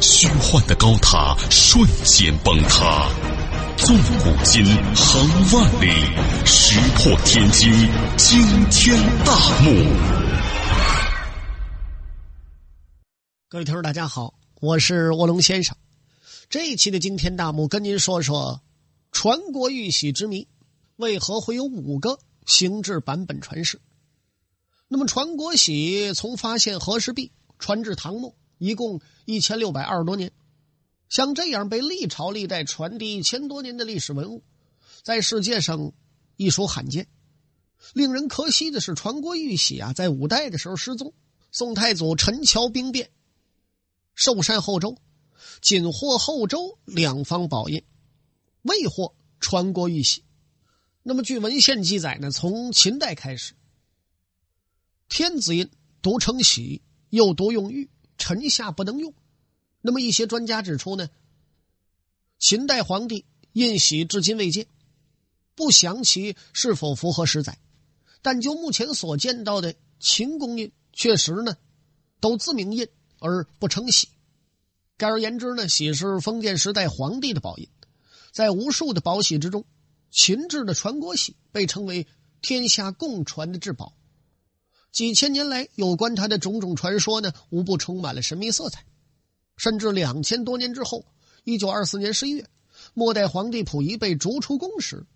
虚幻的高塔瞬间崩塌，纵古今，横万里，石破天惊，惊天大幕。各位听众，大家好，我是卧龙先生。这一期的惊天大幕，跟您说说传国玉玺之谜，为何会有五个形制版本传世？那么，传国玺从发现和氏璧传至唐末。一共一千六百二十多年，像这样被历朝历代传递一千多年的历史文物，在世界上一属罕见。令人可惜的是，传国玉玺啊，在五代的时候失踪。宋太祖陈桥兵变，寿山后周，仅获后周两方宝印，未获传国玉玺。那么，据文献记载呢，从秦代开始，天子印独称玺，又独用玉。臣下不能用，那么一些专家指出呢，秦代皇帝印玺至今未见，不详其是否符合实载，但就目前所见到的秦公印，确实呢，都自名印而不称玺。概而言之呢，玺是封建时代皇帝的宝印，在无数的宝玺之中，秦制的传国玺被称为天下共传的至宝。几千年来，有关他的种种传说呢，无不充满了神秘色彩。甚至两千多年之后，一九二四年十一月，末代皇帝溥仪被逐出宫时，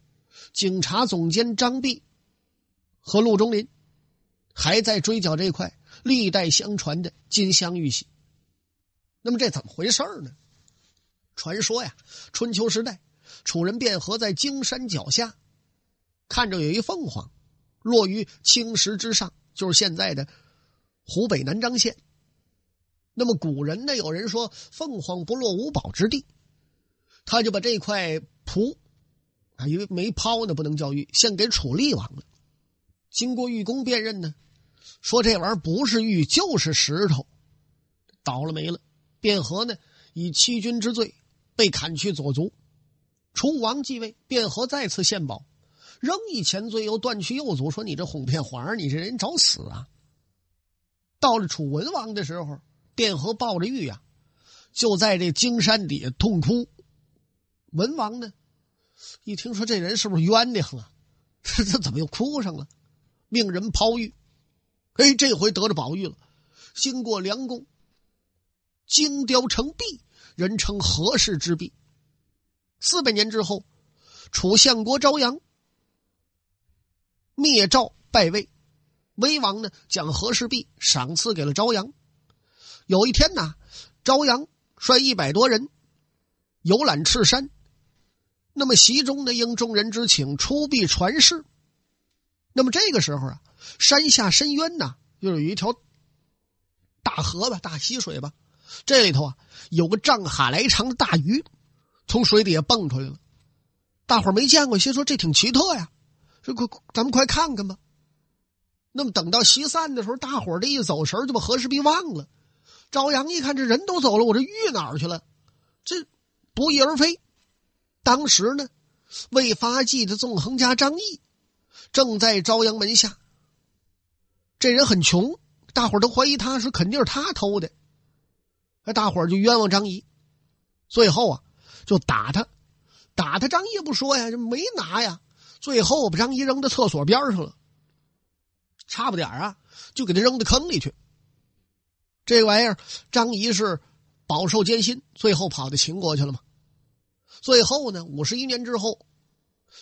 警察总监张弼和陆中林还在追缴这块历代相传的金镶玉玺。那么这怎么回事呢？传说呀，春秋时代，楚人卞和在荆山脚下，看着有一凤凰落于青石之上。就是现在的湖北南漳县。那么古人呢，有人说凤凰不落无宝之地，他就把这块璞啊，因为没抛呢，不能叫玉，献给楚厉王了。经过玉工辨认呢，说这玩意儿不是玉，就是石头，倒了霉了。卞和呢，以欺君之罪被砍去左足。楚王继位，卞和再次献宝。扔一前罪，又断去右足，说你这哄骗皇上，你这人找死啊！到了楚文王的时候，卞和抱着玉呀，就在这荆山底下痛哭。文王呢，一听说这人是不是冤的很啊？这这怎么又哭上了？命人抛玉，哎，这回得着宝玉了。经过良工，精雕成璧，人称和氏之璧。四百年之后，楚相国昭阳。灭赵拜魏，魏王呢将和氏璧赏赐给了朝阳。有一天呢，朝阳率一百多人游览赤山，那么席中呢应众人之请出璧传世。那么这个时候啊，山下深渊呐，又有一条大河吧，大溪水吧，这里头啊有个丈哈来长的大鱼从水底下蹦出来了。大伙儿没见过，先说这挺奇特呀。这快，咱们快看看吧。那么等到西散的时候，大伙儿这一走神就把和氏璧忘了。朝阳一看，这人都走了，我这玉哪儿去了？这不翼而飞。当时呢，未发迹的纵横家张毅正在朝阳门下。这人很穷，大伙儿都怀疑他是肯定是他偷的。那大伙儿就冤枉张仪，最后啊，就打他，打他。张毅不说呀，就没拿呀。最后把张仪扔到厕所边上了，差不点啊，就给他扔到坑里去。这玩意儿，张仪是饱受艰辛，最后跑到秦国去了嘛。最后呢，五十一年之后，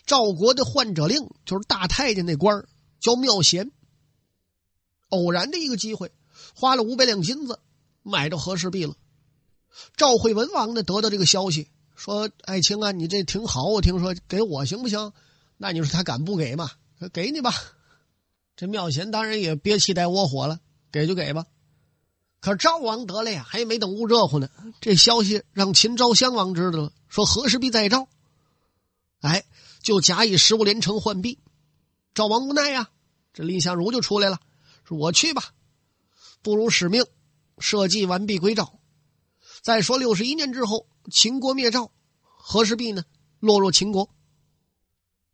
赵国的患者令就是大太监那官叫妙贤，偶然的一个机会，花了五百两金子买着和氏璧了。赵惠文王呢，得到这个消息，说：“爱卿啊，你这挺好，我听说给我行不行？”那你说他敢不给吗？给你吧，这妙贤当然也憋气带窝火了，给就给吧。可赵王得了呀，还没等捂热乎呢，这消息让秦昭襄王知道了，说和氏璧在赵，哎，就假以十五连城换璧。赵王无奈呀，这蔺相如就出来了，说我去吧，不辱使命，社稷完璧归赵。再说六十一年之后，秦国灭赵，和氏璧呢落入秦国。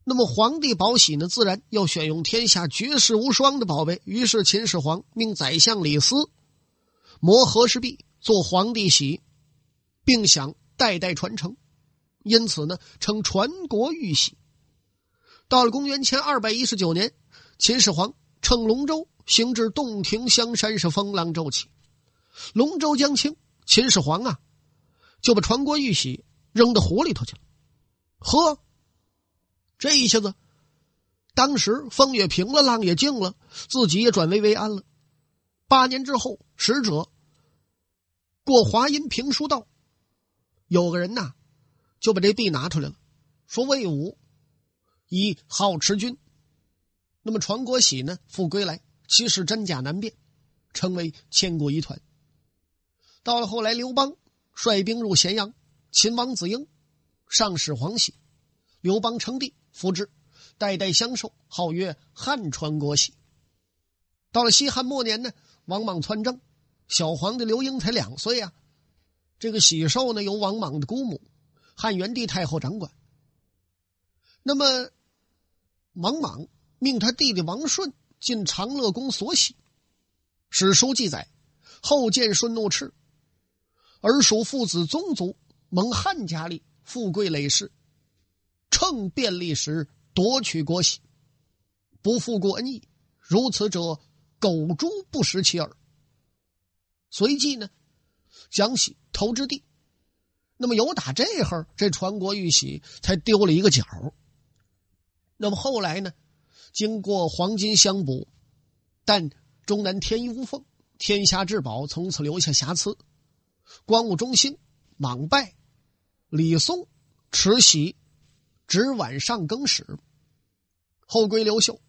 那么皇帝宝玺呢，自然要选用天下绝世无双的宝贝。于是秦始皇命宰相李斯磨和氏璧做皇帝玺，并想代代传承，因此呢称传国玉玺。到了公元前二百一十九年，秦始皇乘龙舟行至洞庭香山，是风浪骤起，龙舟将倾，秦始皇啊就把传国玉玺扔到湖里头去了。呵。这一下子，当时风也平了，浪也静了，自己也转危为安了。八年之后，使者过华阴平书道，有个人呐，就把这币拿出来了，说魏武以好持君。那么传国玺呢，复归来，其实真假难辨，成为千古疑团。到了后来，刘邦率兵入咸阳，秦王子婴上使皇玺，刘邦称帝。复制，代代相授，号曰汉传国玺。到了西汉末年呢，王莽篡政，小皇帝刘英才两岁啊。这个玺绶呢，由王莽的姑母汉元帝太后掌管。那么，王莽命他弟弟王顺进长乐宫所玺。史书记载，后见顺怒斥，而属父子宗族，蒙汉家里富贵累世。乘便利时夺取国玺，不负过恩义，如此者狗猪不食其耳。随即呢，将玺投之地。那么有打这会儿这传国玉玺才丢了一个角。那么后来呢，经过黄金相补，但终南天衣无缝，天下至宝从此留下瑕疵。光武中兴，莽败，李松持玺。直晚上更始，后归刘秀。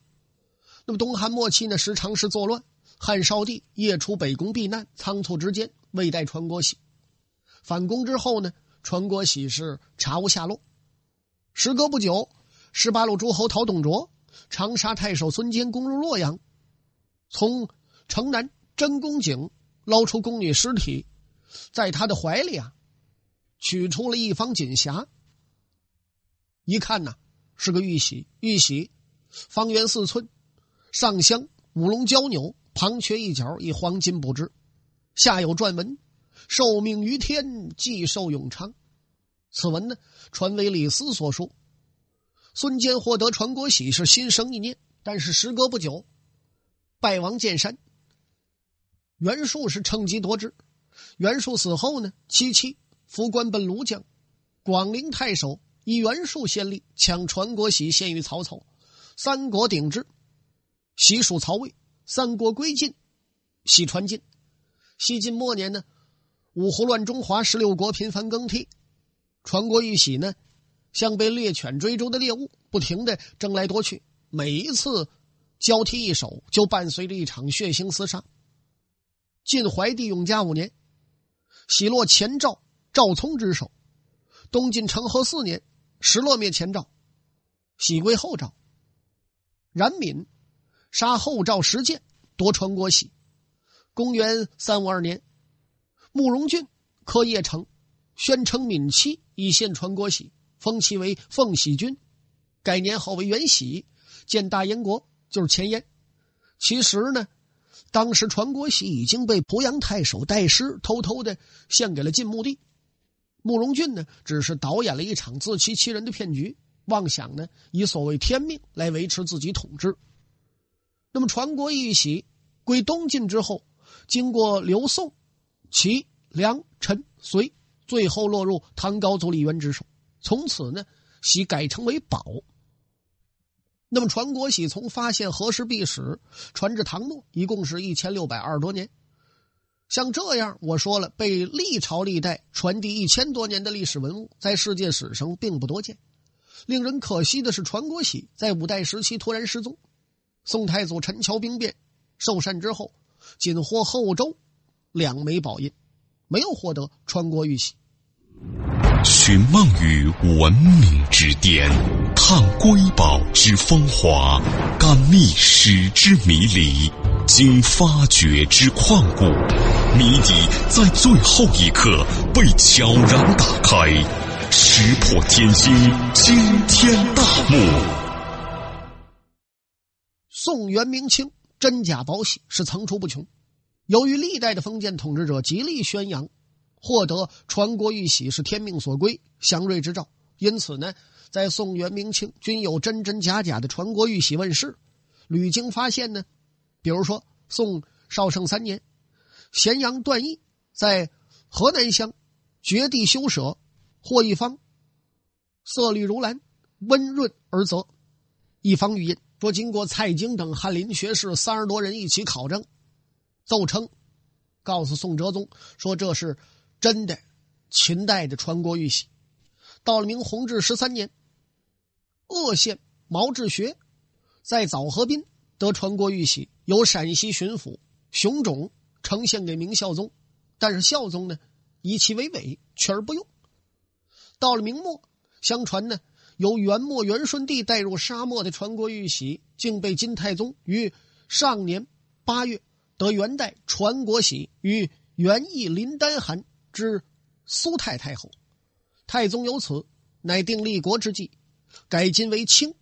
那么东汉末期呢，时常是作乱，汉少帝夜出北宫避难，仓促之间未带传国玺。反攻之后呢，传国玺是查无下落。时隔不久，十八路诸侯讨董卓，长沙太守孙坚攻入洛阳，从城南真宫井捞出宫女尸体，在他的怀里啊，取出了一方锦匣。一看呐，是个玉玺，玉玺方圆四寸，上镶五龙交纽，旁缺一角，以黄金补之，下有篆文：“受命于天，既寿永昌。”此文呢，传为李斯所书。孙坚获得传国玺是心生一念，但是时隔不久，败亡建山。袁术是趁机夺之。袁术死后呢，七七扶官奔庐江，广陵太守。以袁术先例，抢传国玺献于曹操，三国鼎之，玺属曹魏。三国归晋，玺传晋。西晋末年呢，五胡乱中华，十六国频繁更替，传国玉玺呢，像被猎犬追逐的猎物，不停的争来夺去。每一次交替一手，就伴随着一场血腥厮杀。晋怀帝永嘉五年，玺落前赵赵聪之手。东晋成和四年。石勒灭前赵，喜归后赵。冉闵杀后赵石建，夺传国玺。公元三五二年，慕容俊刻邺城，宣称闵妻以献传国玺，封其为奉喜君，改年号为元喜，建大燕国，就是前燕。其实呢，当时传国玺已经被濮阳太守戴师偷偷的献给了晋穆帝。慕容俊呢，只是导演了一场自欺欺人的骗局，妄想呢以所谓天命来维持自己统治。那么传国玉玺归东晋之后，经过刘宋、齐、梁、陈、隋，最后落入唐高祖李渊之手。从此呢，玺改称为宝。那么传国玺从发现和氏璧史传至唐末，一共是一千六百二十多年。像这样，我说了，被历朝历代传递一千多年的历史文物，在世界史上并不多见。令人可惜的是，传国玺在五代时期突然失踪。宋太祖陈桥兵变受禅之后，仅获后周两枚宝印，没有获得传国玉玺。寻梦于文明之巅，探瑰宝之风华，感历史之迷离，经发掘之旷古，谜底在最后一刻被悄然打开，石破天惊，惊天大幕。宋元明清真假宝玺是层出不穷，由于历代的封建统治者极力宣扬。获得传国玉玺是天命所归、祥瑞之兆，因此呢，在宋元明清均有真真假假的传国玉玺问世，屡经发现呢。比如说，宋绍圣三年，咸阳段义在河南乡绝地修舍，获一方色绿如蓝，温润而泽。一方玉印说，经过蔡京等翰林学士三十多人一起考证，奏称，告诉宋哲宗说这是。真的，秦代的传国玉玺，到了明弘治十三年，鄂县毛志学在枣河滨得传国玉玺，由陕西巡抚熊种呈献给明孝宗，但是孝宗呢以其为伪，却而不用。到了明末，相传呢由元末元顺帝带入沙漠的传国玉玺，竟被金太宗于上年八月得元代传国玺与元义林丹汗。之苏太太后，太宗由此乃定立国之际，改金为清。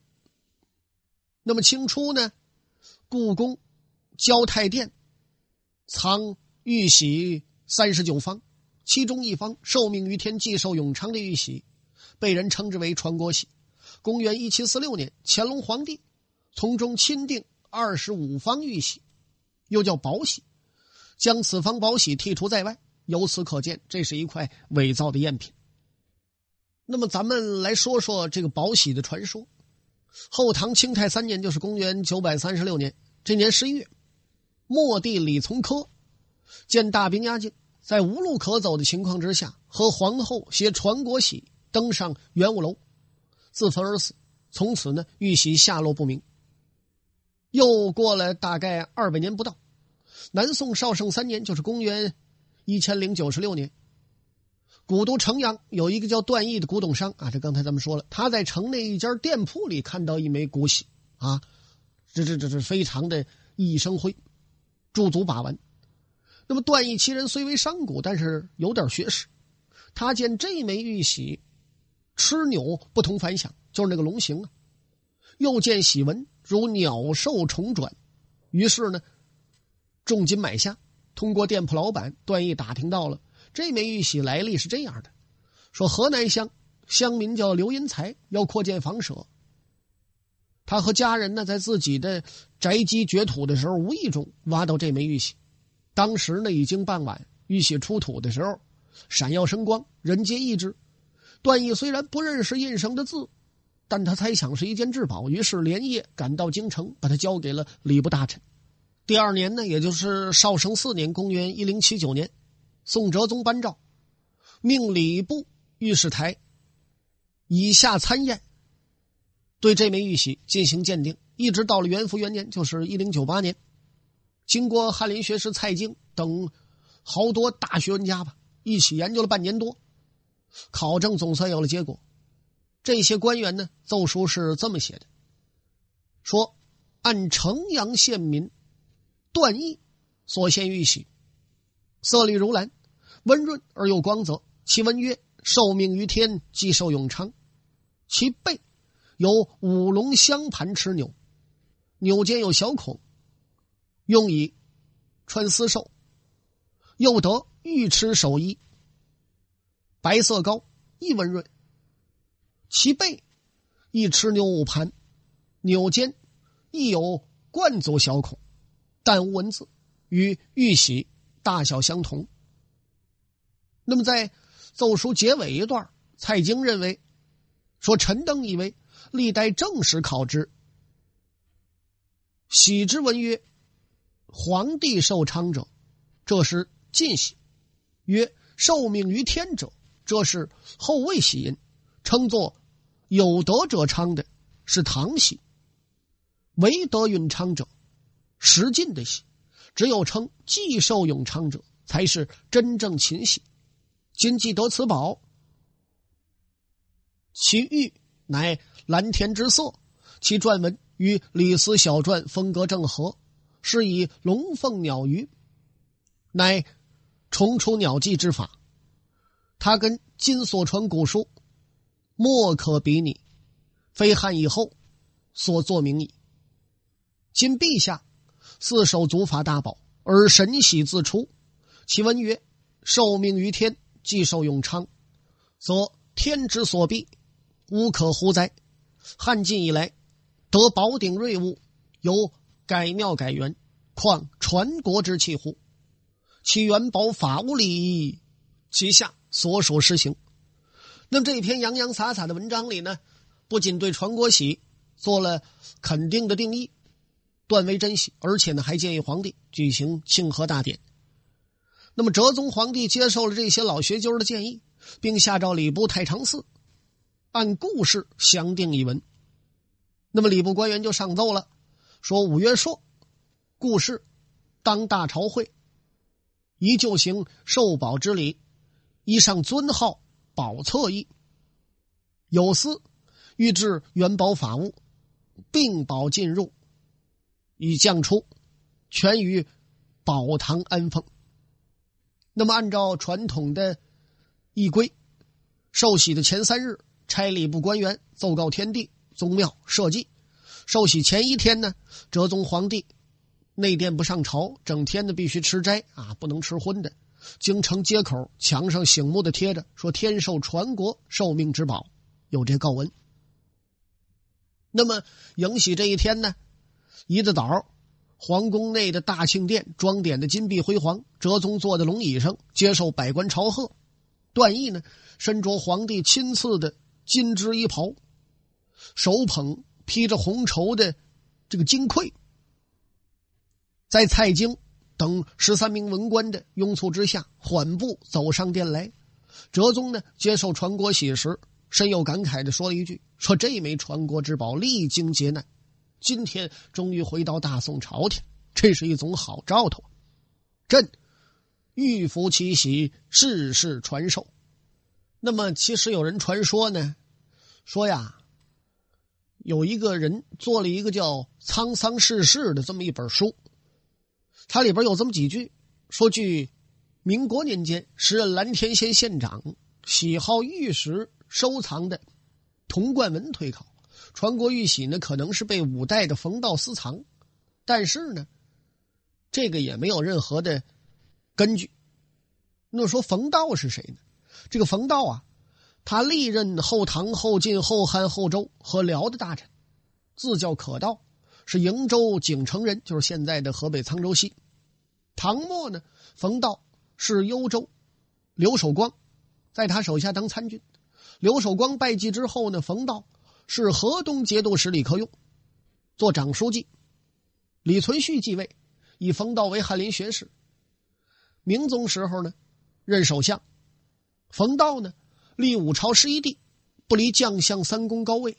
那么清初呢？故宫交泰殿藏玉玺三十九方，其中一方受命于天、既寿永昌的玉玺，被人称之为传国玺。公元一七四六年，乾隆皇帝从中钦定二十五方玉玺，又叫宝玺，将此方宝玺剔除在外。由此可见，这是一块伪造的赝品。那么，咱们来说说这个宝玺的传说。后唐清泰三年，就是公元九百三十六年，这年十一月，末帝李从珂见大兵压境，在无路可走的情况之下，和皇后携传国玺登上元武楼，自焚而死。从此呢，玉玺下落不明。又过了大概二百年不到，南宋绍圣三年，就是公元。一千零九十六年，古都城阳有一个叫段义的古董商啊，这刚才咱们说了，他在城内一家店铺里看到一枚古玺啊，这这这是非常的熠熠生辉，驻足把玩。那么段义其人虽为商贾，但是有点学识，他见这枚玉玺螭扭不同凡响，就是那个龙形啊，又见玺文如鸟兽虫转，于是呢，重金买下。通过店铺老板段义打听到了这枚玉玺来历是这样的：说河南乡乡民叫刘银才，要扩建房舍。他和家人呢，在自己的宅基掘土的时候，无意中挖到这枚玉玺。当时呢，已经傍晚，玉玺出土的时候，闪耀生光，人皆异之。段义虽然不认识印上的字，但他猜想是一件至宝，于是连夜赶到京城，把它交给了礼部大臣。第二年呢，也就是绍圣四年（公元一零七九年），宋哲宗颁诏，命礼部御史台以下参验，对这枚玉玺进行鉴定。一直到了元符元年，就是一零九八年，经过翰林学士蔡京等好多大学问家吧一起研究了半年多，考证总算有了结果。这些官员呢，奏书是这么写的：说按城阳县民。段义所献玉玺，色绿如蓝，温润而又光泽。其文曰：“受命于天，既寿永昌。”其背有五龙相盘持钮，钮间有小孔，用以穿丝绶。又得玉螭手衣，白色高，亦温润。其背一螭钮五盘，钮间亦有贯足小孔。但无文字，与玉玺大小相同。那么在奏书结尾一段，蔡京认为说：“陈登以为，历代正史考之，喜之文曰‘皇帝受昌者’，这是晋玺；曰‘受命于天者’，这是后魏玺印；称作‘有德者昌’的是唐玺；唯德允昌者。”实晋的玺，只有称既寿永昌者，才是真正秦喜。今既得此宝，其玉乃蓝天之色，其篆文与李斯小篆风格正合，是以龙凤鸟鱼，乃重出鸟迹之法。他跟今所传古书，莫可比拟，非汉以后所作名矣。今陛下四守祖法大宝，而神喜自出，其文曰：“受命于天，既受永昌，则天之所必，无可乎哉？”汉晋以来，得宝鼎瑞物，有改庙改元，况传国之器乎？其元宝法物礼，其下所属施行。那么这篇洋洋洒洒的文章里呢，不仅对传国玺做了肯定的定义。断为珍惜，而且呢，还建议皇帝举行庆贺大典。那么，哲宗皇帝接受了这些老学究的建议，并下诏礼部太常寺按故事详定一文。那么，礼部官员就上奏了，说：“五月朔，故事当大朝会，宜就行受宝之礼，依上尊号宝册议。有司欲置元宝法物，并宝进入。”已降出，全于宝堂安奉。那么，按照传统的议规，受喜的前三日，差礼部官员奏告天地、宗庙社稷；受喜前一天呢，哲宗皇帝内殿不上朝，整天的必须吃斋啊，不能吃荤的。京城街口墙上醒目的贴着说：“天授传国受命之宝”，有这告文。那么，迎喜这一天呢？一大早，皇宫内的大庆殿装点的金碧辉煌，哲宗坐在龙椅上接受百官朝贺。段义呢，身着皇帝亲赐的金织衣袍，手捧披着红绸的这个金盔，在蔡京等十三名文官的拥簇之下，缓步走上殿来。哲宗呢，接受传国玺时，深有感慨的说了一句：“说这枚传国之宝历经劫难。”今天终于回到大宋朝廷，这是一种好兆头。朕玉符其喜，世世传授。那么，其实有人传说呢，说呀，有一个人做了一个叫《沧桑世事》的这么一本书，它里边有这么几句：说据民国年间时任蓝田县县长喜好玉石收藏的童贯文推考。传国玉玺呢，可能是被五代的冯道私藏，但是呢，这个也没有任何的根据。那说冯道是谁呢？这个冯道啊，他历任后唐、后晋、后汉、后周和辽的大臣，字叫可道，是瀛州景城人，就是现在的河北沧州西。唐末呢，冯道是幽州刘守光在他手下当参军，刘守光败绩之后呢，冯道。是河东节度使李克用做长书记，李存勖继位，以冯道为翰林学士。明宗时候呢，任首相。冯道呢，历五朝十一帝，不离将相三公高位，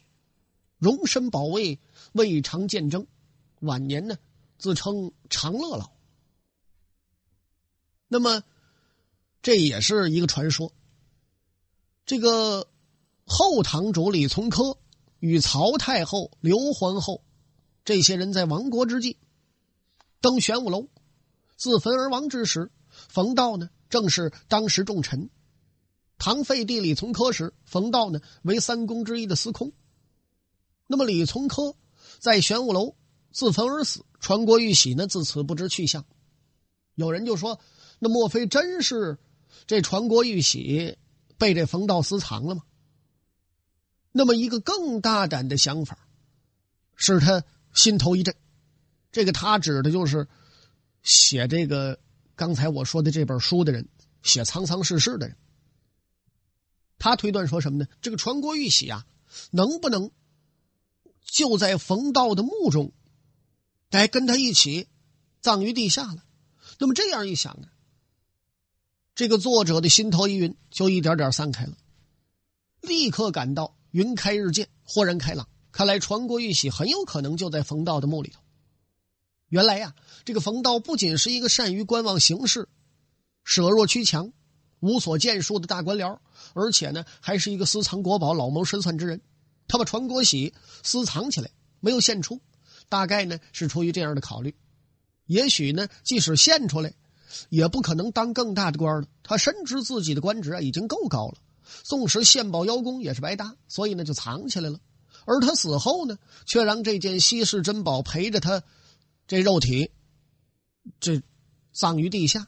容身保卫，未尝见争。晚年呢，自称长乐老。那么，这也是一个传说。这个后堂主李从珂。与曹太后、刘皇后这些人在亡国之际登玄武楼自焚而亡之时，冯道呢正是当时重臣。唐废帝李从珂时，冯道呢为三公之一的司空。那么李从珂在玄武楼自焚而死，传国玉玺呢自此不知去向。有人就说：“那莫非真是这传国玉玺被这冯道私藏了吗？”那么，一个更大胆的想法，使他心头一震。这个他指的就是写这个刚才我说的这本书的人，写《沧桑世事》的人。他推断说什么呢？这个传国玉玺啊，能不能就在冯道的墓中，来跟他一起葬于地下了？那么这样一想呢，这个作者的心头一云就一点点散开了，立刻感到。云开日见，豁然开朗。看来传国玉玺很有可能就在冯道的墓里头。原来呀，这个冯道不仅是一个善于观望形势，舍弱趋强、无所建树的大官僚，而且呢，还是一个私藏国宝、老谋深算之人。他把传国玺私藏起来，没有献出，大概呢是出于这样的考虑。也许呢，即使献出来，也不可能当更大的官了。他深知自己的官职啊已经够高了，宋时献宝邀功也是白搭，所以呢就藏起来了。而他死后呢，却让这件稀世珍宝陪着他这肉体，这葬于地下。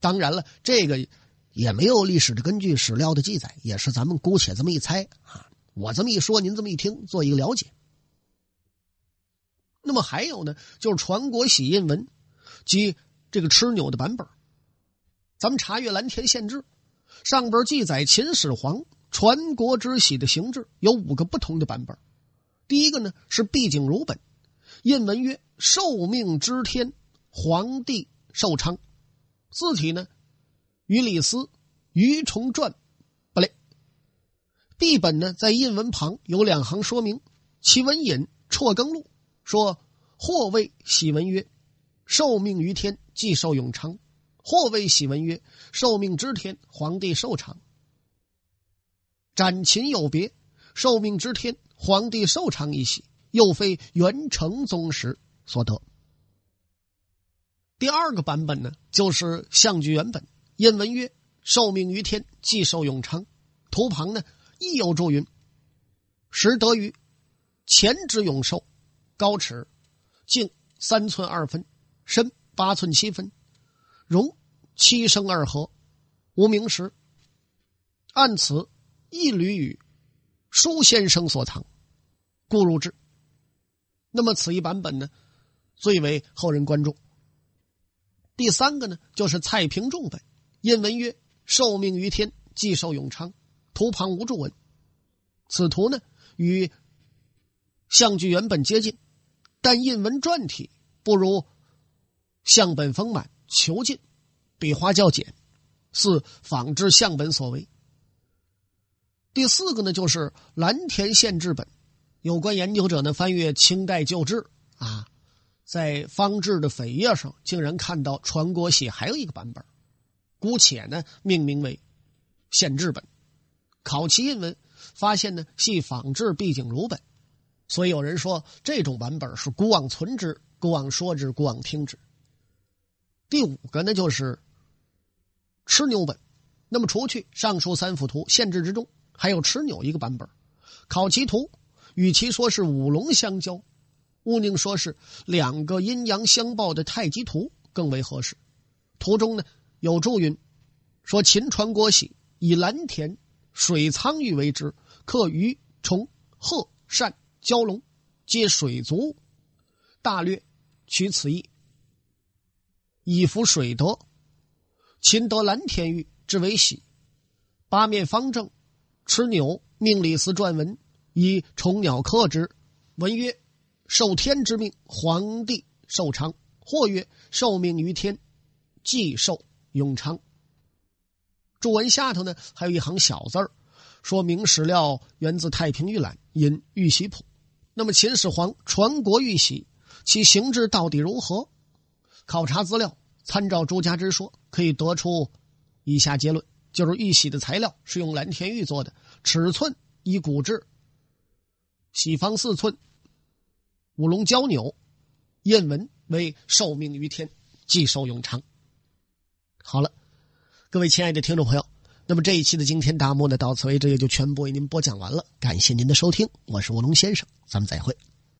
当然了，这个也没有历史的根据、史料的记载，也是咱们姑且这么一猜啊。我这么一说，您这么一听，做一个了解。那么还有呢，就是传国玺印文及这个螭纽的版本。咱们查阅《蓝田县志》，上边记载秦始皇传国之玺的形制有五个不同的版本。第一个呢是毕景如本，印文曰：“受命之天，皇帝寿昌。”字体呢与李斯、于崇传。不对。毕本呢，在印文旁有两行说明：其文引辍耕录说：“或谓喜文曰，受命于天，既寿永昌；或谓喜文曰，受命之天，皇帝寿长。”斩秦有别，受命之天，皇帝寿长一喜，又非元成宗时所得。第二个版本呢，就是相距原本，印文曰：“受命于天，既寿永昌。”图旁呢。亦有注云：“时得于前之永寿，高尺，径三寸二分，深八寸七分，容七生二合，无名时。按此一缕与舒先生所藏，故入之。那么此一版本呢，最为后人关注。第三个呢，就是蔡平仲本，印文曰：‘受命于天，既寿永昌。’”图旁无注文，此图呢与相距原本接近，但印文篆体不如相本丰满遒劲，笔画较简，似仿制相本所为。第四个呢就是蓝田县志本，有关研究者呢翻阅清代旧志啊，在方志的扉页上竟然看到传国玺还有一个版本，姑且呢命名为县志本。考其印文，发现呢系仿制毕景如本，所以有人说这种版本是孤往存之，孤往说之，孤往听之。第五个呢就是螭纽本，那么除去上述三幅图，限制之中还有螭纽一个版本。考其图，与其说是五龙相交，勿宁说是两个阴阳相报的太极图更为合适。图中呢有注云，说秦传国玺以蓝田。水苍玉为之，刻鱼、虫、鹤、鳝、蛟龙，皆水族。大略取此意。以服水德，秦得蓝天玉之为喜。八面方正，螭纽命李斯撰文，以虫鸟刻之。文曰：“受天之命，皇帝寿昌。”或曰：“受命于天，既寿永昌。”注文下头呢，还有一行小字儿，说明史料源自《太平御览》，引《玉玺谱》。那么秦始皇传国玉玺，其形制到底如何？考察资料，参照朱家之说，可以得出以下结论：就是玉玺的材料是用蓝田玉做的，尺寸依古制，玺方四寸，五龙交纽，印文为“受命于天，既寿永昌”。好了。各位亲爱的听众朋友，那么这一期的惊天大幕呢，到此为止，也就全部为您播讲完了。感谢您的收听，我是卧龙先生，咱们再会。